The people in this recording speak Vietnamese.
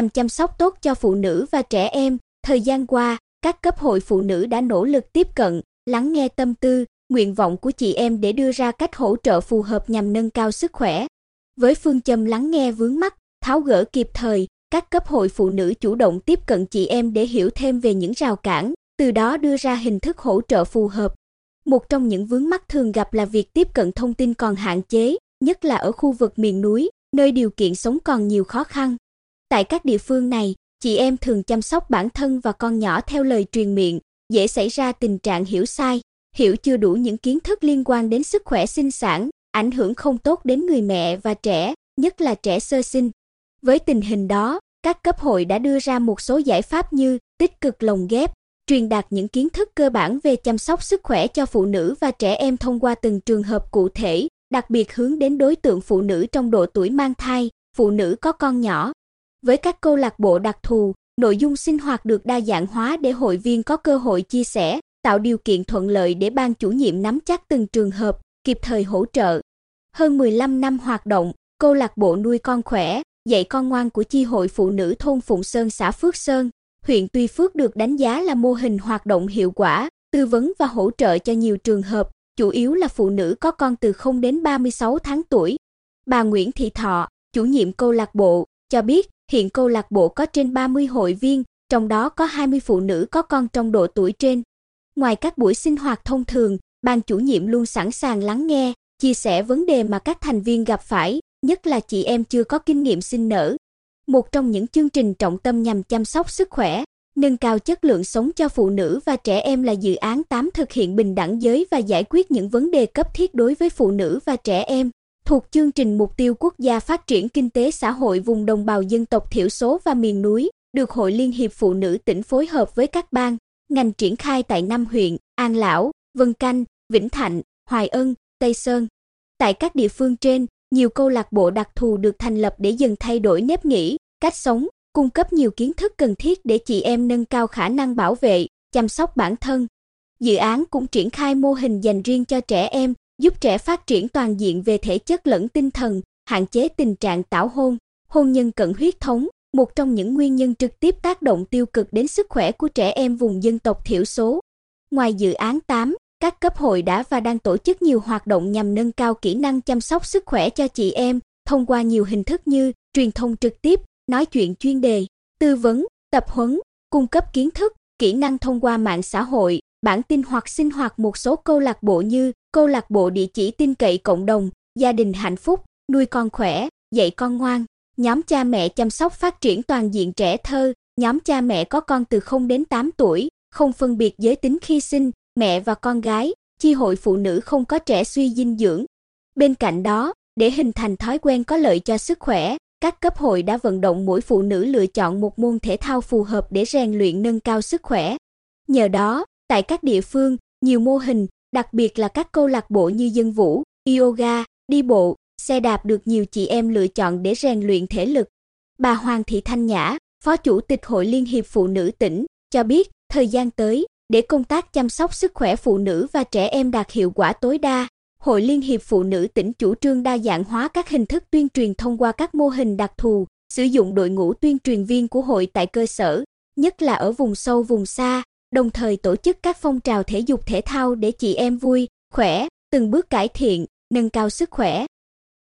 nhằm chăm sóc tốt cho phụ nữ và trẻ em. Thời gian qua, các cấp hội phụ nữ đã nỗ lực tiếp cận, lắng nghe tâm tư, nguyện vọng của chị em để đưa ra cách hỗ trợ phù hợp nhằm nâng cao sức khỏe. Với phương châm lắng nghe vướng mắc, tháo gỡ kịp thời, các cấp hội phụ nữ chủ động tiếp cận chị em để hiểu thêm về những rào cản, từ đó đưa ra hình thức hỗ trợ phù hợp. Một trong những vướng mắc thường gặp là việc tiếp cận thông tin còn hạn chế, nhất là ở khu vực miền núi, nơi điều kiện sống còn nhiều khó khăn. Tại các địa phương này, chị em thường chăm sóc bản thân và con nhỏ theo lời truyền miệng, dễ xảy ra tình trạng hiểu sai, hiểu chưa đủ những kiến thức liên quan đến sức khỏe sinh sản, ảnh hưởng không tốt đến người mẹ và trẻ, nhất là trẻ sơ sinh. Với tình hình đó, các cấp hội đã đưa ra một số giải pháp như tích cực lồng ghép, truyền đạt những kiến thức cơ bản về chăm sóc sức khỏe cho phụ nữ và trẻ em thông qua từng trường hợp cụ thể, đặc biệt hướng đến đối tượng phụ nữ trong độ tuổi mang thai, phụ nữ có con nhỏ. Với các câu lạc bộ đặc thù, nội dung sinh hoạt được đa dạng hóa để hội viên có cơ hội chia sẻ, tạo điều kiện thuận lợi để ban chủ nhiệm nắm chắc từng trường hợp, kịp thời hỗ trợ. Hơn 15 năm hoạt động, câu lạc bộ nuôi con khỏe, dạy con ngoan của chi hội phụ nữ thôn Phụng Sơn xã Phước Sơn, huyện Tuy Phước được đánh giá là mô hình hoạt động hiệu quả, tư vấn và hỗ trợ cho nhiều trường hợp, chủ yếu là phụ nữ có con từ 0 đến 36 tháng tuổi. Bà Nguyễn Thị Thọ, chủ nhiệm câu lạc bộ, cho biết hiện câu lạc bộ có trên 30 hội viên, trong đó có 20 phụ nữ có con trong độ tuổi trên. Ngoài các buổi sinh hoạt thông thường, ban chủ nhiệm luôn sẵn sàng lắng nghe, chia sẻ vấn đề mà các thành viên gặp phải, nhất là chị em chưa có kinh nghiệm sinh nở. Một trong những chương trình trọng tâm nhằm chăm sóc sức khỏe, nâng cao chất lượng sống cho phụ nữ và trẻ em là dự án 8 thực hiện bình đẳng giới và giải quyết những vấn đề cấp thiết đối với phụ nữ và trẻ em thuộc chương trình mục tiêu quốc gia phát triển kinh tế xã hội vùng đồng bào dân tộc thiểu số và miền núi, được Hội Liên hiệp Phụ nữ tỉnh phối hợp với các ban, ngành triển khai tại năm huyện An Lão, Vân Canh, Vĩnh Thạnh, Hoài Ân, Tây Sơn. Tại các địa phương trên, nhiều câu lạc bộ đặc thù được thành lập để dần thay đổi nếp nghĩ, cách sống, cung cấp nhiều kiến thức cần thiết để chị em nâng cao khả năng bảo vệ, chăm sóc bản thân. Dự án cũng triển khai mô hình dành riêng cho trẻ em, giúp trẻ phát triển toàn diện về thể chất lẫn tinh thần, hạn chế tình trạng tảo hôn, hôn nhân cận huyết thống, một trong những nguyên nhân trực tiếp tác động tiêu cực đến sức khỏe của trẻ em vùng dân tộc thiểu số. Ngoài dự án 8, các cấp hội đã và đang tổ chức nhiều hoạt động nhằm nâng cao kỹ năng chăm sóc sức khỏe cho chị em, thông qua nhiều hình thức như truyền thông trực tiếp, nói chuyện chuyên đề, tư vấn, tập huấn, cung cấp kiến thức, kỹ năng thông qua mạng xã hội, bản tin hoặc sinh hoạt một số câu lạc bộ như câu lạc bộ địa chỉ tin cậy cộng đồng, gia đình hạnh phúc, nuôi con khỏe, dạy con ngoan, nhóm cha mẹ chăm sóc phát triển toàn diện trẻ thơ, nhóm cha mẹ có con từ 0 đến 8 tuổi, không phân biệt giới tính khi sinh, mẹ và con gái, chi hội phụ nữ không có trẻ suy dinh dưỡng. Bên cạnh đó, để hình thành thói quen có lợi cho sức khỏe, các cấp hội đã vận động mỗi phụ nữ lựa chọn một môn thể thao phù hợp để rèn luyện nâng cao sức khỏe. Nhờ đó, tại các địa phương, nhiều mô hình, đặc biệt là các câu lạc bộ như dân vũ, yoga, đi bộ, xe đạp được nhiều chị em lựa chọn để rèn luyện thể lực. Bà Hoàng Thị Thanh Nhã, Phó Chủ tịch Hội Liên hiệp Phụ nữ tỉnh, cho biết, thời gian tới, để công tác chăm sóc sức khỏe phụ nữ và trẻ em đạt hiệu quả tối đa, Hội Liên hiệp Phụ nữ tỉnh chủ trương đa dạng hóa các hình thức tuyên truyền thông qua các mô hình đặc thù, sử dụng đội ngũ tuyên truyền viên của hội tại cơ sở, nhất là ở vùng sâu vùng xa, đồng thời tổ chức các phong trào thể dục thể thao để chị em vui, khỏe, từng bước cải thiện, nâng cao sức khỏe.